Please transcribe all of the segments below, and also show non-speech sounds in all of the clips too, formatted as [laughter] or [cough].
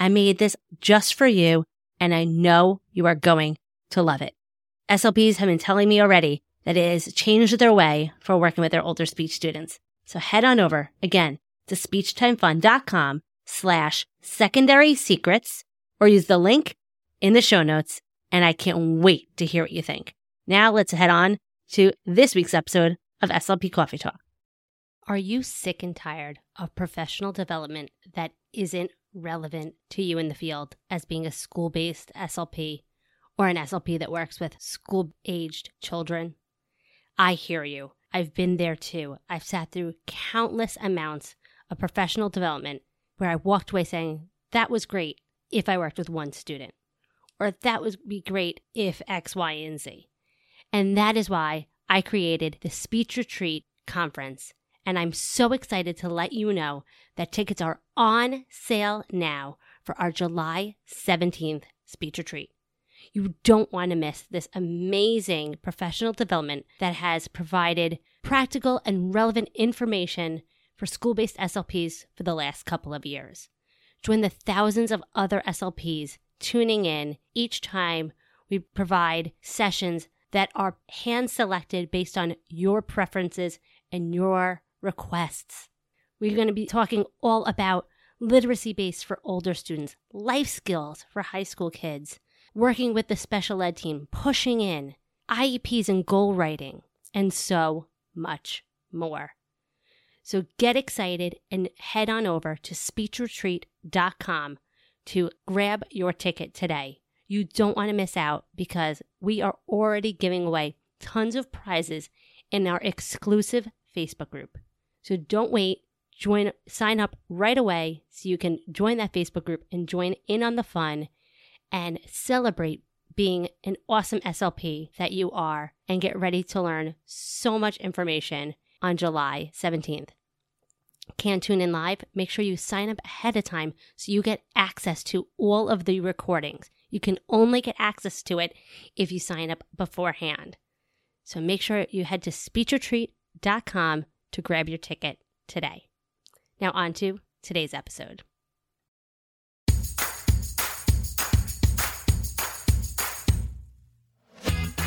I made this just for you, and I know you are going to love it. SLPs have been telling me already that it has changed their way for working with their older speech students. So head on over again to speechtimefun.com slash secondary secrets or use the link in the show notes. And I can't wait to hear what you think. Now let's head on to this week's episode of SLP Coffee Talk. Are you sick and tired of professional development that isn't relevant to you in the field as being a school based SLP or an SLP that works with school aged children? I hear you. I've been there too. I've sat through countless amounts of professional development where I walked away saying, that was great if I worked with one student, or that would be great if X, Y, and Z. And that is why I created the Speech Retreat Conference and I'm so excited to let you know that tickets are on sale now for our July 17th speech retreat. You don't want to miss this amazing professional development that has provided practical and relevant information for school based SLPs for the last couple of years. Join the thousands of other SLPs tuning in each time we provide sessions that are hand selected based on your preferences and your requests. We're going to be talking all about literacy based for older students, life skills for high school kids, working with the special ed team, pushing in, IEPs and goal writing, and so much more. So get excited and head on over to speechretreat.com to grab your ticket today. You don't want to miss out because we are already giving away tons of prizes in our exclusive Facebook group. So don't wait. Join, sign up right away so you can join that Facebook group and join in on the fun and celebrate being an awesome SLP that you are and get ready to learn so much information on July 17th. Can't tune in live? Make sure you sign up ahead of time so you get access to all of the recordings. You can only get access to it if you sign up beforehand. So make sure you head to speechretreat.com to grab your ticket today. Now, on to today's episode.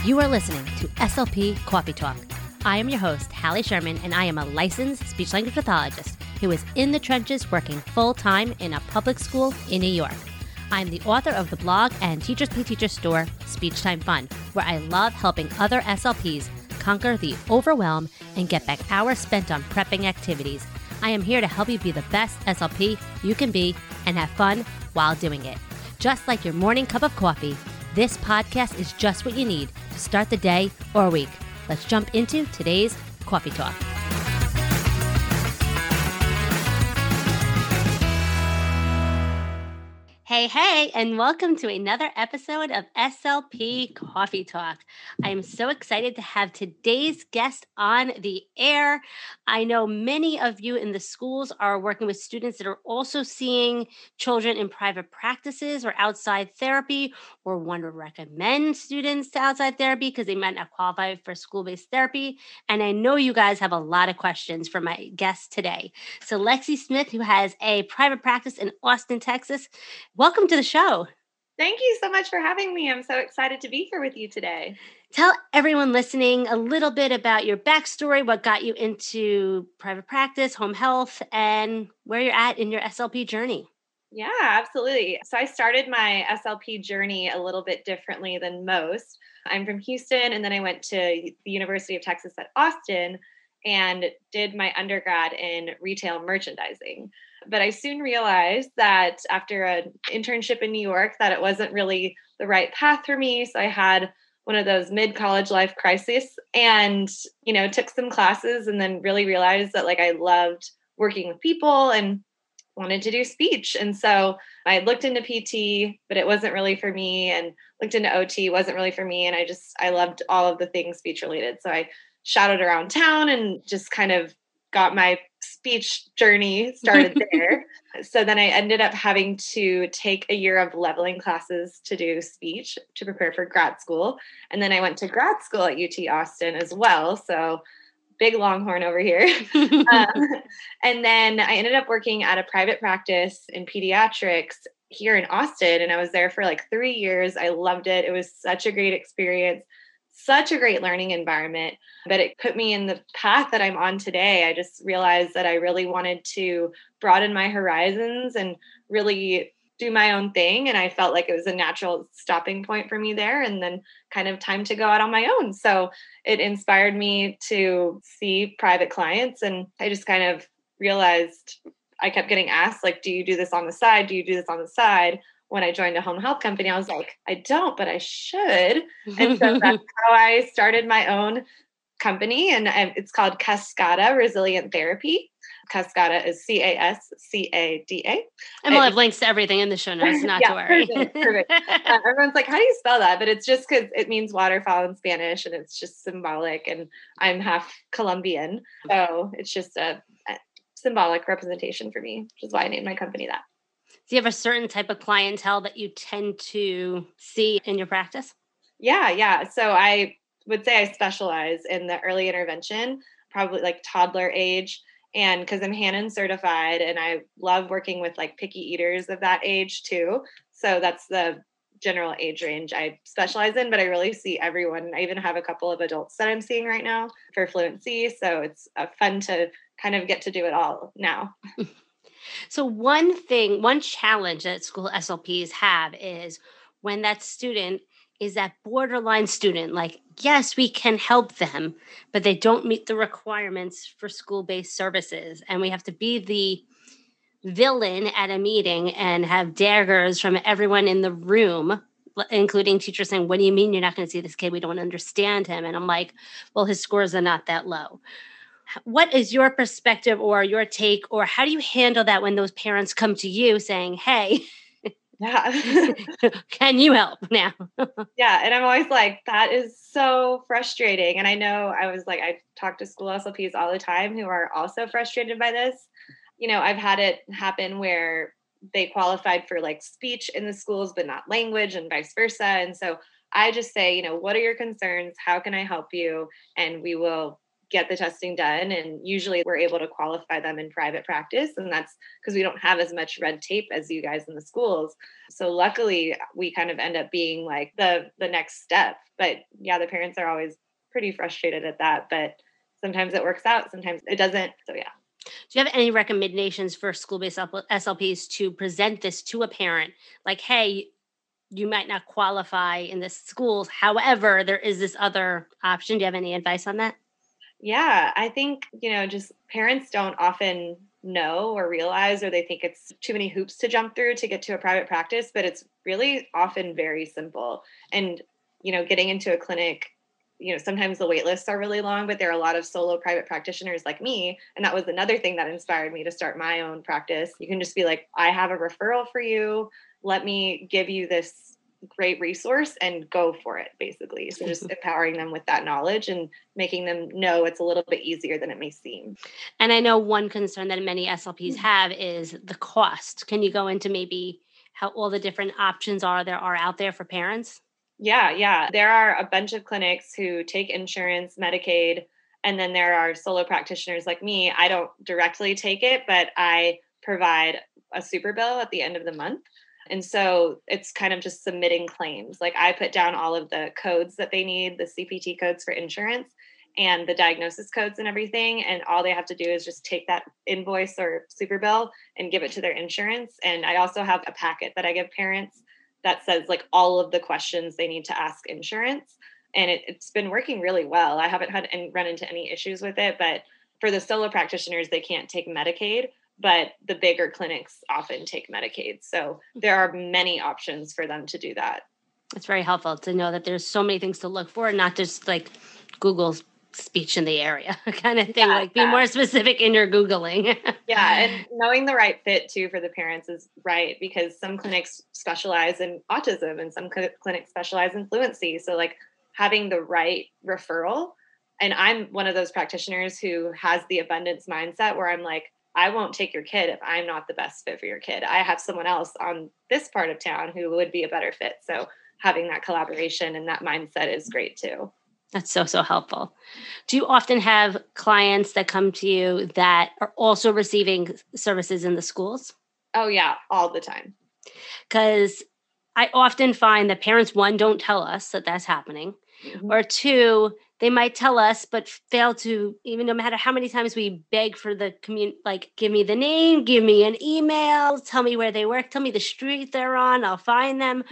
You are listening to SLP Coffee Talk. I am your host, Hallie Sherman, and I am a licensed speech language pathologist who is in the trenches working full time in a public school in New York. I'm the author of the blog and Teachers Pay Teachers store, Speech Time Fun, where I love helping other SLPs conquer the overwhelm and get back hours spent on prepping activities. I am here to help you be the best SLP you can be and have fun while doing it. Just like your morning cup of coffee, this podcast is just what you need to start the day or week. Let's jump into today's coffee talk. Hey, hey, and welcome to another episode of SLP Coffee Talk. I am so excited to have today's guest on the air. I know many of you in the schools are working with students that are also seeing children in private practices or outside therapy, or want to recommend students to outside therapy because they might not qualify for school based therapy. And I know you guys have a lot of questions for my guest today. So, Lexi Smith, who has a private practice in Austin, Texas, welcome to the show. Thank you so much for having me. I'm so excited to be here with you today. Tell everyone listening a little bit about your backstory, what got you into private practice, home health, and where you're at in your SLP journey. Yeah, absolutely. So I started my SLP journey a little bit differently than most. I'm from Houston, and then I went to the University of Texas at Austin and did my undergrad in retail merchandising. But I soon realized that after an internship in New York that it wasn't really the right path for me. So I had one of those mid-college life crises and, you know, took some classes and then really realized that like I loved working with people and wanted to do speech. And so I looked into PT, but it wasn't really for me and looked into OT, wasn't really for me and I just I loved all of the things speech related. So I shouted around town and just kind of got my speech journey started [laughs] there. so then I ended up having to take a year of leveling classes to do speech to prepare for grad school. And then I went to grad school at UT Austin as well. So big longhorn over here. [laughs] um, and then I ended up working at a private practice in pediatrics here in Austin. And I was there for like three years. I loved it. It was such a great experience such a great learning environment, but it put me in the path that I'm on today. I just realized that I really wanted to broaden my horizons and really do my own thing. And I felt like it was a natural stopping point for me there, and then kind of time to go out on my own. So it inspired me to see private clients, and I just kind of realized I kept getting asked, like, do you do this on the side? Do you do this on the side? When I joined a home health company, I was like, I don't, but I should. And so [laughs] that's how I started my own company, and it's called Cascada Resilient Therapy. Cascada is C A S C A D A. And we'll have links to everything in the show notes, not yeah, to worry. Perfect, perfect. [laughs] uh, everyone's like, how do you spell that? But it's just because it means waterfall in Spanish and it's just symbolic. And I'm half Colombian. So it's just a, a symbolic representation for me, which is why I named my company that do you have a certain type of clientele that you tend to see in your practice? Yeah, yeah. So I would say I specialize in the early intervention, probably like toddler age. And because I'm Hanen certified and I love working with like picky eaters of that age too. So that's the general age range I specialize in, but I really see everyone. I even have a couple of adults that I'm seeing right now for fluency. So it's uh, fun to kind of get to do it all now. [laughs] So, one thing, one challenge that school SLPs have is when that student is that borderline student, like, yes, we can help them, but they don't meet the requirements for school based services. And we have to be the villain at a meeting and have daggers from everyone in the room including teachers saying, What do you mean you're not going to see this kid? We don't understand him. And I'm like, Well, his scores are not that low what is your perspective or your take or how do you handle that when those parents come to you saying hey yeah. [laughs] can you help now? [laughs] Yeah and i'm always like that is so frustrating and i know i was like i talk to school slps all the time who are also frustrated by this. You know i've had it happen where they qualified for like speech in the schools but not language and vice versa and so i just say you know what are your concerns? How can i help you? And we will get the testing done. And usually we're able to qualify them in private practice. And that's because we don't have as much red tape as you guys in the schools. So luckily we kind of end up being like the the next step. But yeah, the parents are always pretty frustrated at that. But sometimes it works out, sometimes it doesn't. So yeah. Do you have any recommendations for school based SLPs to present this to a parent? Like, hey, you might not qualify in the schools. However, there is this other option. Do you have any advice on that? Yeah, I think, you know, just parents don't often know or realize, or they think it's too many hoops to jump through to get to a private practice, but it's really often very simple. And, you know, getting into a clinic, you know, sometimes the wait lists are really long, but there are a lot of solo private practitioners like me. And that was another thing that inspired me to start my own practice. You can just be like, I have a referral for you. Let me give you this great resource and go for it basically. So just [laughs] empowering them with that knowledge and making them know it's a little bit easier than it may seem. And i know one concern that many slps mm. have is the cost. Can you go into maybe how all the different options are there are out there for parents? Yeah yeah. There are a bunch of clinics who take insurance medicaid and then there are solo practitioners like me. I don't directly take it but i provide a super bill at the end of the month and so it's kind of just submitting claims. Like I put down all of the codes that they need, the CPT codes for insurance, and the diagnosis codes and everything. And all they have to do is just take that invoice or super bill and give it to their insurance. And I also have a packet that I give parents that says like all of the questions they need to ask insurance. And it, has been working really well. I haven't had any, run into any issues with it, but for the solo practitioners, they can't take Medicaid, but the bigger clinics often take Medicaid. So there are many options for them to do that. It's very helpful to know that there's so many things to look for, not just like Google's speech in the area [laughs] kind of thing. Yeah, like be more specific in your Googling. [laughs] yeah. And knowing the right fit too for the parents is right because some clinics specialize in autism and some cl- clinics specialize in fluency. So, like having the right referral. And I'm one of those practitioners who has the abundance mindset where I'm like, I won't take your kid if I'm not the best fit for your kid. I have someone else on this part of town who would be a better fit. So, having that collaboration and that mindset is great too. That's so, so helpful. Do you often have clients that come to you that are also receiving services in the schools? Oh, yeah, all the time. Because I often find that parents, one, don't tell us that that's happening, mm-hmm. or two, they might tell us but fail to even no matter how many times we beg for the community like give me the name give me an email tell me where they work tell me the street they're on i'll find them [laughs]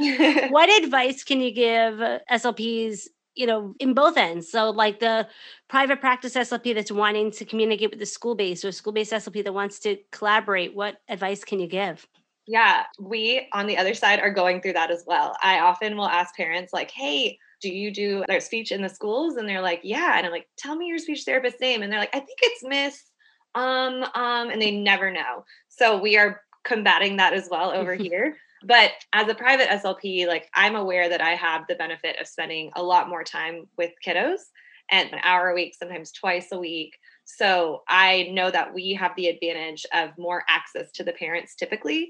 what advice can you give slps you know, in both ends. So, like the private practice SLP that's wanting to communicate with the school based or school based SLP that wants to collaborate, what advice can you give? Yeah, we on the other side are going through that as well. I often will ask parents, like, hey, do you do their speech in the schools? And they're like, yeah. And I'm like, tell me your speech therapist's name. And they're like, I think it's Miss um um and they never know. So we are combating that as well over [laughs] here. But as a private SLP, like I'm aware that I have the benefit of spending a lot more time with kiddos and an hour a week, sometimes twice a week. So I know that we have the advantage of more access to the parents typically.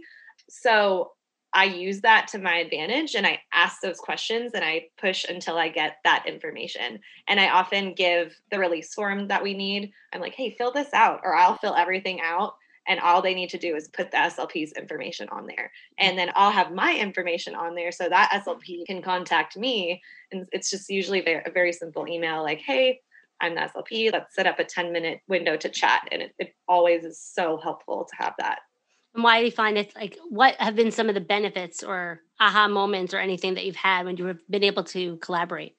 So I use that to my advantage and I ask those questions and I push until I get that information. And I often give the release form that we need. I'm like, hey, fill this out, or I'll fill everything out and all they need to do is put the SLP's information on there. And then I'll have my information on there so that SLP can contact me. And it's just usually a very simple email like, hey, I'm the SLP. Let's set up a 10 minute window to chat. And it, it always is so helpful to have that. And why do you find it like what have been some of the benefits or aha moments or anything that you've had when you've been able to collaborate?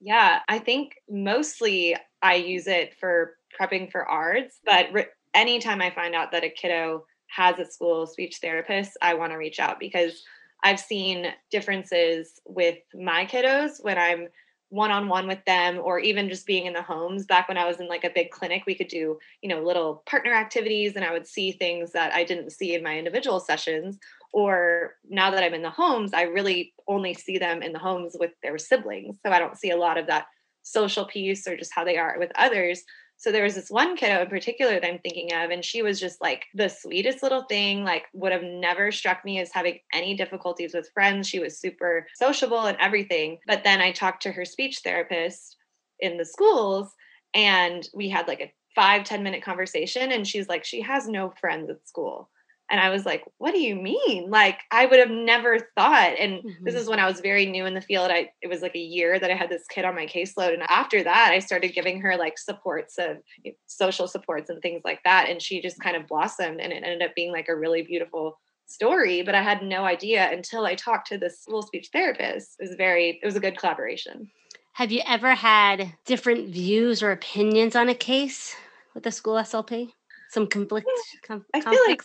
Yeah, I think mostly I use it for prepping for ARDS, but anytime I find out that a kiddo has a school speech therapist, I want to reach out because I've seen differences with my kiddos when I'm one on one with them or even just being in the homes. Back when I was in like a big clinic, we could do, you know, little partner activities and I would see things that I didn't see in my individual sessions. Or now that I'm in the homes, I really only see them in the homes with their siblings. So I don't see a lot of that social piece or just how they are with others. So there was this one kiddo in particular that I'm thinking of, and she was just like the sweetest little thing, like would have never struck me as having any difficulties with friends. She was super sociable and everything. But then I talked to her speech therapist in the schools, and we had like a five ten minute conversation. And she's like, she has no friends at school. And I was like, what do you mean? Like, I would have never thought. And mm-hmm. this is when I was very new in the field. I it was like a year that I had this kid on my caseload. And after that, I started giving her like supports of social supports and things like that. And she just kind of blossomed and it ended up being like a really beautiful story. But I had no idea until I talked to this school speech therapist. It was very, it was a good collaboration. Have you ever had different views or opinions on a case with the school SLP? Some conflict? Com- I feel like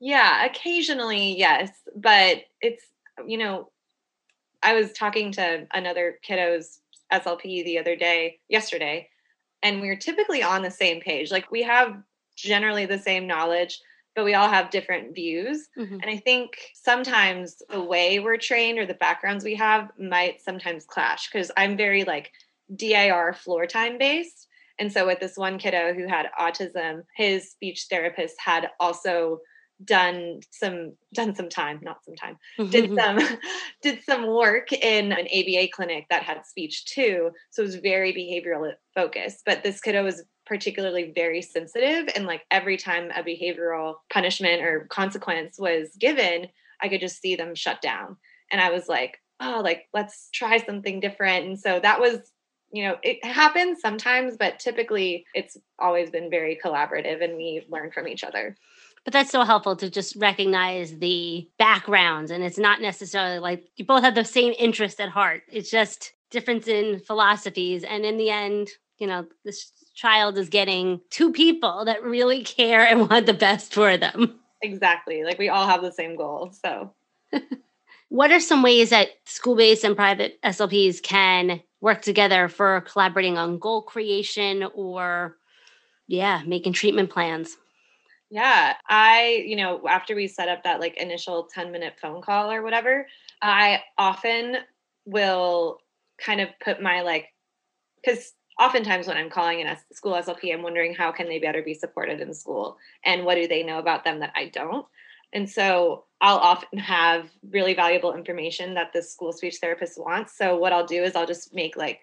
yeah, occasionally, yes. But it's, you know, I was talking to another kiddo's SLP the other day, yesterday, and we are typically on the same page. Like we have generally the same knowledge, but we all have different views. Mm-hmm. And I think sometimes the way we're trained or the backgrounds we have might sometimes clash because I'm very like DIR floor time based. And so with this one kiddo who had autism, his speech therapist had also done some done some time not some time. Did mm-hmm. some [laughs] did some work in an aba clinic that had speech too so it was very behavioral focused but this kiddo was particularly very sensitive and like every time a behavioral punishment or consequence was given i could just see them shut down. And i was like oh like let's try something different. And so that was you know, it happens sometimes, but typically it's always been very collaborative and we learn from each other. But that's so helpful to just recognize the backgrounds. And it's not necessarily like you both have the same interest at heart. It's just difference in philosophies. And in the end, you know, this child is getting two people that really care and [laughs] want the best for them. Exactly. Like we all have the same goal. So, [laughs] what are some ways that school based and private SLPs can work together for collaborating on goal creation or, yeah, making treatment plans? Yeah, I, you know, after we set up that like initial 10 minute phone call or whatever, I often will kind of put my like, because oftentimes when I'm calling in a school SLP, I'm wondering how can they better be supported in school and what do they know about them that I don't. And so I'll often have really valuable information that the school speech therapist wants. So what I'll do is I'll just make like,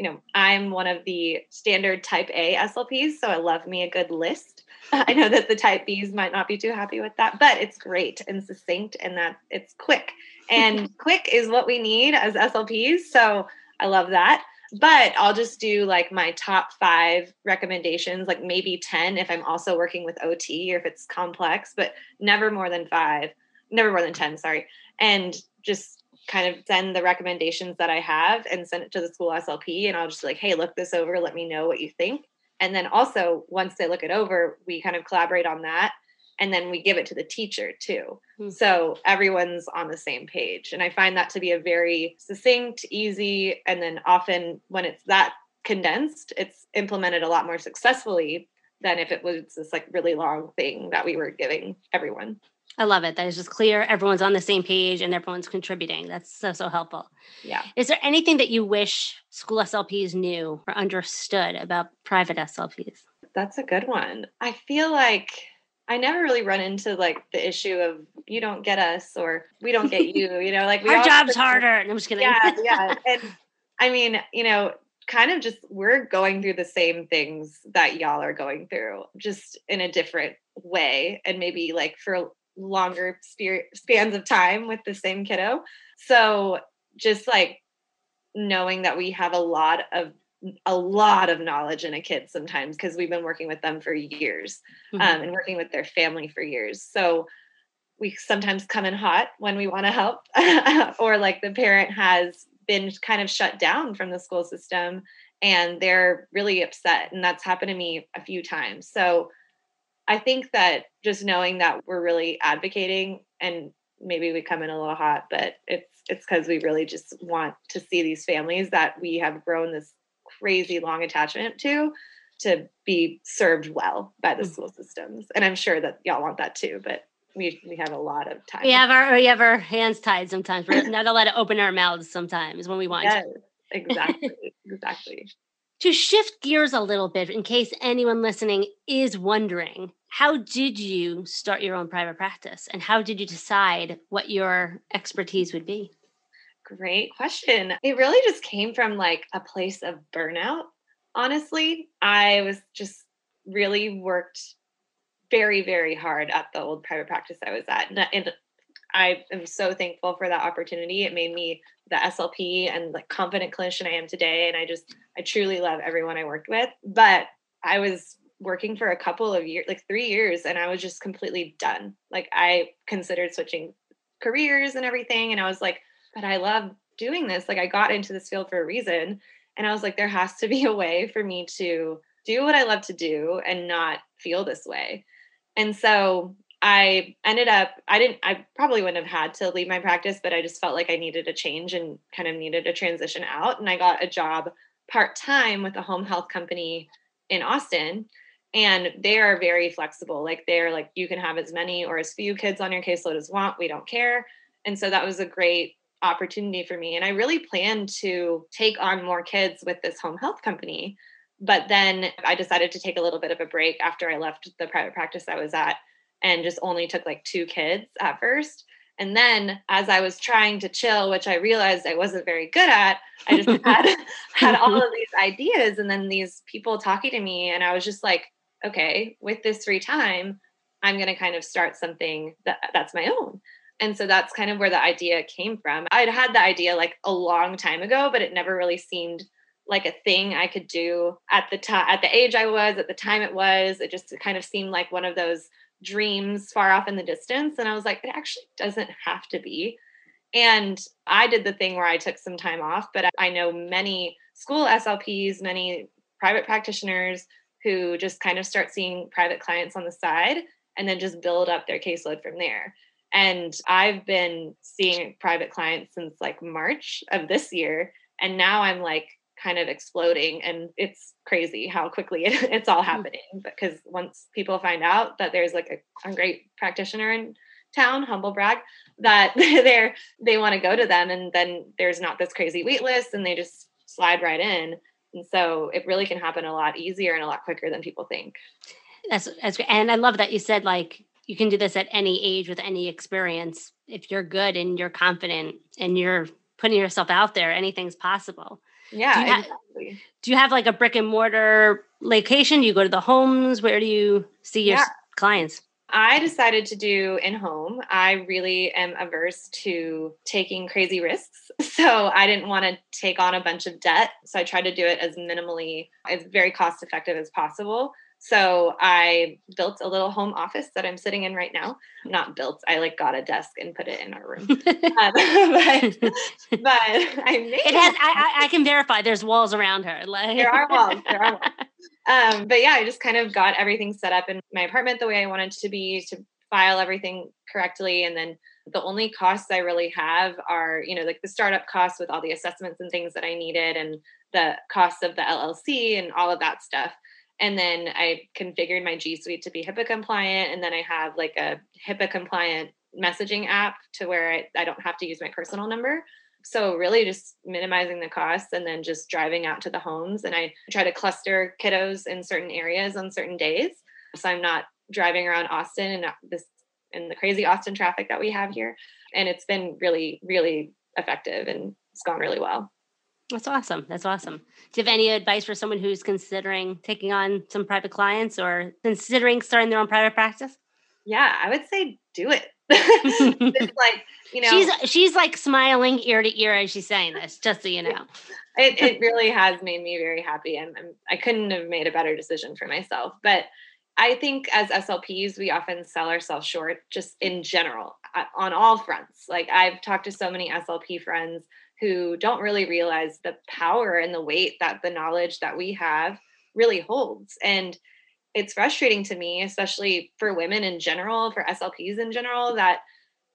you know, I'm one of the standard type A SLPs, so I love me a good list. [laughs] I know that the type Bs might not be too happy with that, but it's great and succinct and that it's quick. And [laughs] quick is what we need as SLPs. So I love that but I'll just do like my top five recommendations, like maybe 10 if I'm also working with OT or if it's complex, but never more than five, never more than 10, sorry. And just kind of send the recommendations that I have and send it to the school SLP. And I'll just like, hey, look this over, let me know what you think. And then also, once they look it over, we kind of collaborate on that and then we give it to the teacher too. Mm-hmm. So everyone's on the same page. And I find that to be a very succinct, easy, and then often when it's that condensed, it's implemented a lot more successfully than if it was this like really long thing that we were giving everyone. I love it. That is just clear. Everyone's on the same page and everyone's contributing. That's so, so helpful. Yeah. Is there anything that you wish school SLPs knew or understood about private SLPs? That's a good one. I feel like I never really run into like the issue of you don't get us or we don't get you. You know, like [laughs] we our job's harder. And I'm just kidding. Yeah, yeah. [laughs] And I mean, you know, kind of just we're going through the same things that y'all are going through, just in a different way, and maybe like for longer spans of time with the same kiddo. So just like knowing that we have a lot of a lot of knowledge in a kid sometimes because we've been working with them for years mm-hmm. um, and working with their family for years. So we sometimes come in hot when we want to help, [laughs] or like the parent has been kind of shut down from the school system and they're really upset. And that's happened to me a few times. So I think that just knowing that we're really advocating and maybe we come in a little hot, but it's it's because we really just want to see these families that we have grown this crazy long attachment to to be served well by the mm. school systems. And I'm sure that y'all want that too, but we we have a lot of time. We have our we have our hands tied sometimes. We're not allowed to open our mouths sometimes when we want yes, to. Exactly. exactly. [laughs] To shift gears a little bit, in case anyone listening is wondering, how did you start your own private practice and how did you decide what your expertise would be? Great question. It really just came from like a place of burnout. Honestly, I was just really worked very, very hard at the old private practice I was at. And I am so thankful for that opportunity. It made me the SLP and the confident clinician I am today. And I just, I truly love everyone I worked with. But I was working for a couple of years, like three years, and I was just completely done. Like I considered switching careers and everything. And I was like, but I love doing this. Like I got into this field for a reason. And I was like, there has to be a way for me to do what I love to do and not feel this way. And so I ended up, I didn't, I probably wouldn't have had to leave my practice, but I just felt like I needed a change and kind of needed a transition out. And I got a job part time with a home health company in Austin. And they are very flexible. Like they're like, you can have as many or as few kids on your caseload as want. We don't care. And so that was a great opportunity for me. And I really planned to take on more kids with this home health company. But then I decided to take a little bit of a break after I left the private practice I was at and just only took like two kids at first. And then as I was trying to chill, which I realized I wasn't very good at, I just [laughs] had had all of these ideas and then these people talking to me and I was just like, okay, with this free time, I'm going to kind of start something that that's my own. And so that's kind of where the idea came from. I'd had the idea like a long time ago, but it never really seemed like a thing I could do at the time, at the age I was, at the time it was. It just kind of seemed like one of those dreams far off in the distance. And I was like, it actually doesn't have to be. And I did the thing where I took some time off, but I know many school SLPs, many private practitioners who just kind of start seeing private clients on the side and then just build up their caseload from there. And I've been seeing private clients since like March of this year. And now I'm like kind of exploding. And it's crazy how quickly it, [laughs] it's all hmm. happening. Because once people find out that there's like a, a great practitioner in town, humble brag, that [laughs] they're they want to go to them and then there's not this crazy wait list and they just slide right in. And so it really can happen a lot easier and a lot quicker than people think. That's that's great. And I love that you said like you can do this at any age with any experience. If you're good and you're confident and you're putting yourself out there, anything's possible. Yeah, do you, exactly. ha- do you have like a brick and mortar location? Do you go to the homes? Where do you see your yeah. clients? I decided to do in home. I really am averse to taking crazy risks. [laughs] So I didn't want to take on a bunch of debt. So I tried to do it as minimally, as very cost effective as possible. So I built a little home office that I'm sitting in right now. Not built, I like got a desk and put it in our room. um, [laughs] [laughs] but, but I made it has. I, I, can verify. There's walls around her. Like there are walls. There are walls. Um, but yeah, I just kind of got everything set up in my apartment the way I wanted to be to file everything correctly, and then the only costs I really have are, you know, like the startup costs with all the assessments and things that I needed, and the costs of the LLC and all of that stuff and then I configured my G Suite to be HIPAA compliant. And then I have like a HIPAA compliant messaging app to where I, I don't have to use my personal number. So really just minimizing the costs and then just driving out to the homes. And I try to cluster kiddos in certain areas on certain days. So I'm not driving around Austin and this and the crazy Austin traffic that we have here. And it's been really, really effective and it's gone really well. That's awesome. That's awesome. Do you have any advice for someone who's considering taking on some private clients or considering starting their own private practice? Yeah, I would say do it. It's like, you know, she's she's like smiling ear to ear as she's saying this, just so you know. it, it really has made me very happy. and I couldn't have made a better decision for myself. But I think as SLPs, we often sell ourselves short just in general uh, on all fronts. Like I've talked to so many SLP friends who don't really realize the power and the weight that the knowledge that we have really holds. And it's frustrating to me, especially for women in general, for SLPs in general, that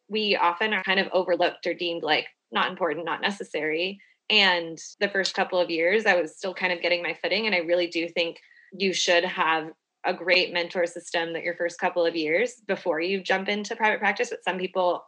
we often are kind of overlooked or deemed like not important, not necessary. And the first couple of years, I was still kind of getting my footing. And I really do think you should have a great mentor system that your first couple of years before you jump into private practice. But some people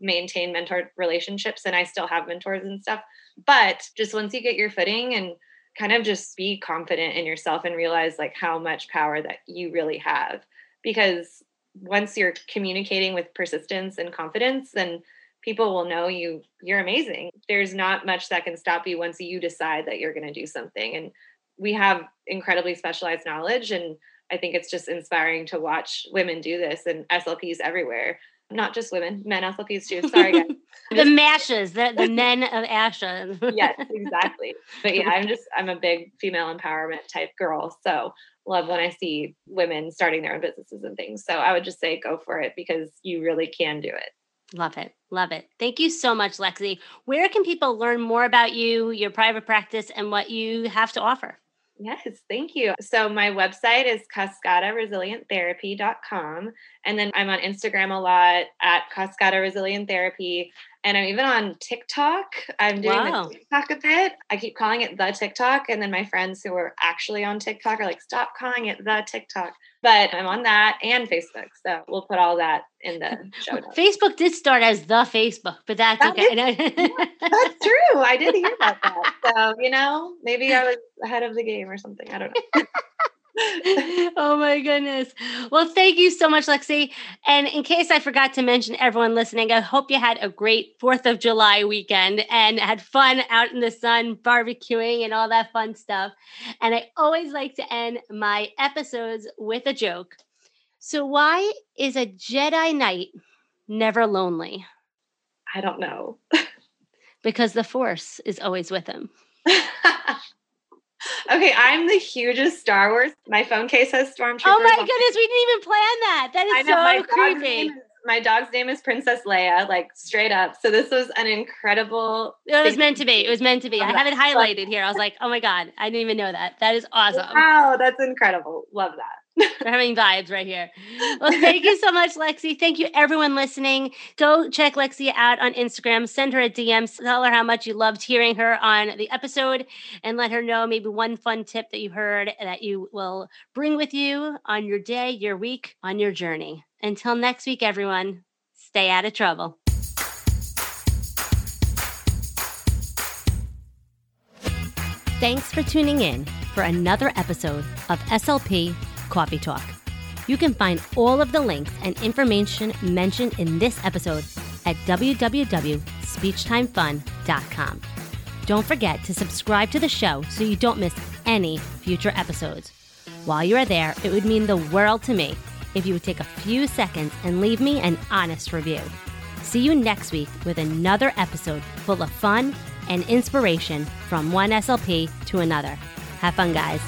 maintain mentor relationships and I still have mentors and stuff. But just once you get your footing and kind of just be confident in yourself and realize like how much power that you really have. Because once you're communicating with persistence and confidence then people will know you you're amazing. There's not much that can stop you once you decide that you're going to do something. And we have incredibly specialized knowledge and i think it's just inspiring to watch women do this and slps everywhere not just women, men SLPs [laughs] too. Sorry, guys. the mashes, the, the men of Asha. [laughs] yes, exactly. But yeah, I'm just, I'm a big female empowerment type girl. So love when I see women starting their own businesses and things. So I would just say go for it because you really can do it. Love it. Love it. Thank you so much, Lexi. Where can people learn more about you, your private practice, and what you have to offer? Yes, thank you. So my website is cascadaresilienttherapy.com. And then I'm on Instagram a lot at Cascada Resilient Therapy. And I'm even on TikTok. I'm doing wow. the TikTok a bit. I keep calling it the TikTok. And then my friends who are actually on TikTok are like, stop calling it the TikTok. But I'm on that and Facebook. So we'll put all that in the show notes. Facebook did start as the Facebook, but that's that okay. Is, [laughs] [laughs] that's true. I did hear about that. So, you know, maybe I was ahead of the game or something. I don't know. [laughs] [laughs] oh my goodness. Well, thank you so much, Lexi. And in case I forgot to mention everyone listening, I hope you had a great 4th of July weekend and had fun out in the sun, barbecuing and all that fun stuff. And I always like to end my episodes with a joke. So, why is a Jedi Knight never lonely? I don't know. because the Force is always with him. [laughs] Okay, I'm the hugest Star Wars. My phone case has stormtroopers. Oh my goodness, we didn't even plan that. That is know, so creepy my dog's name is Princess Leia, like straight up. So this was an incredible. It was meant to be. It was meant to be. I have it highlighted here. I was like, oh my god, I didn't even know that. That is awesome. Wow, that's incredible. Love that. [laughs] We're having vibes right here. Well, thank you so much, Lexi. Thank you, everyone listening. Go check Lexi out on Instagram. Send her a DM. Tell her how much you loved hearing her on the episode and let her know maybe one fun tip that you heard that you will bring with you on your day, your week, on your journey. Until next week, everyone, stay out of trouble. Thanks for tuning in for another episode of SLP Coffee Talk. You can find all of the links and information mentioned in this episode at www.speechtimefun.com. Don't forget to subscribe to the show so you don't miss any future episodes. While you are there, it would mean the world to me if you would take a few seconds and leave me an honest review. See you next week with another episode full of fun and inspiration from one SLP to another. Have fun, guys.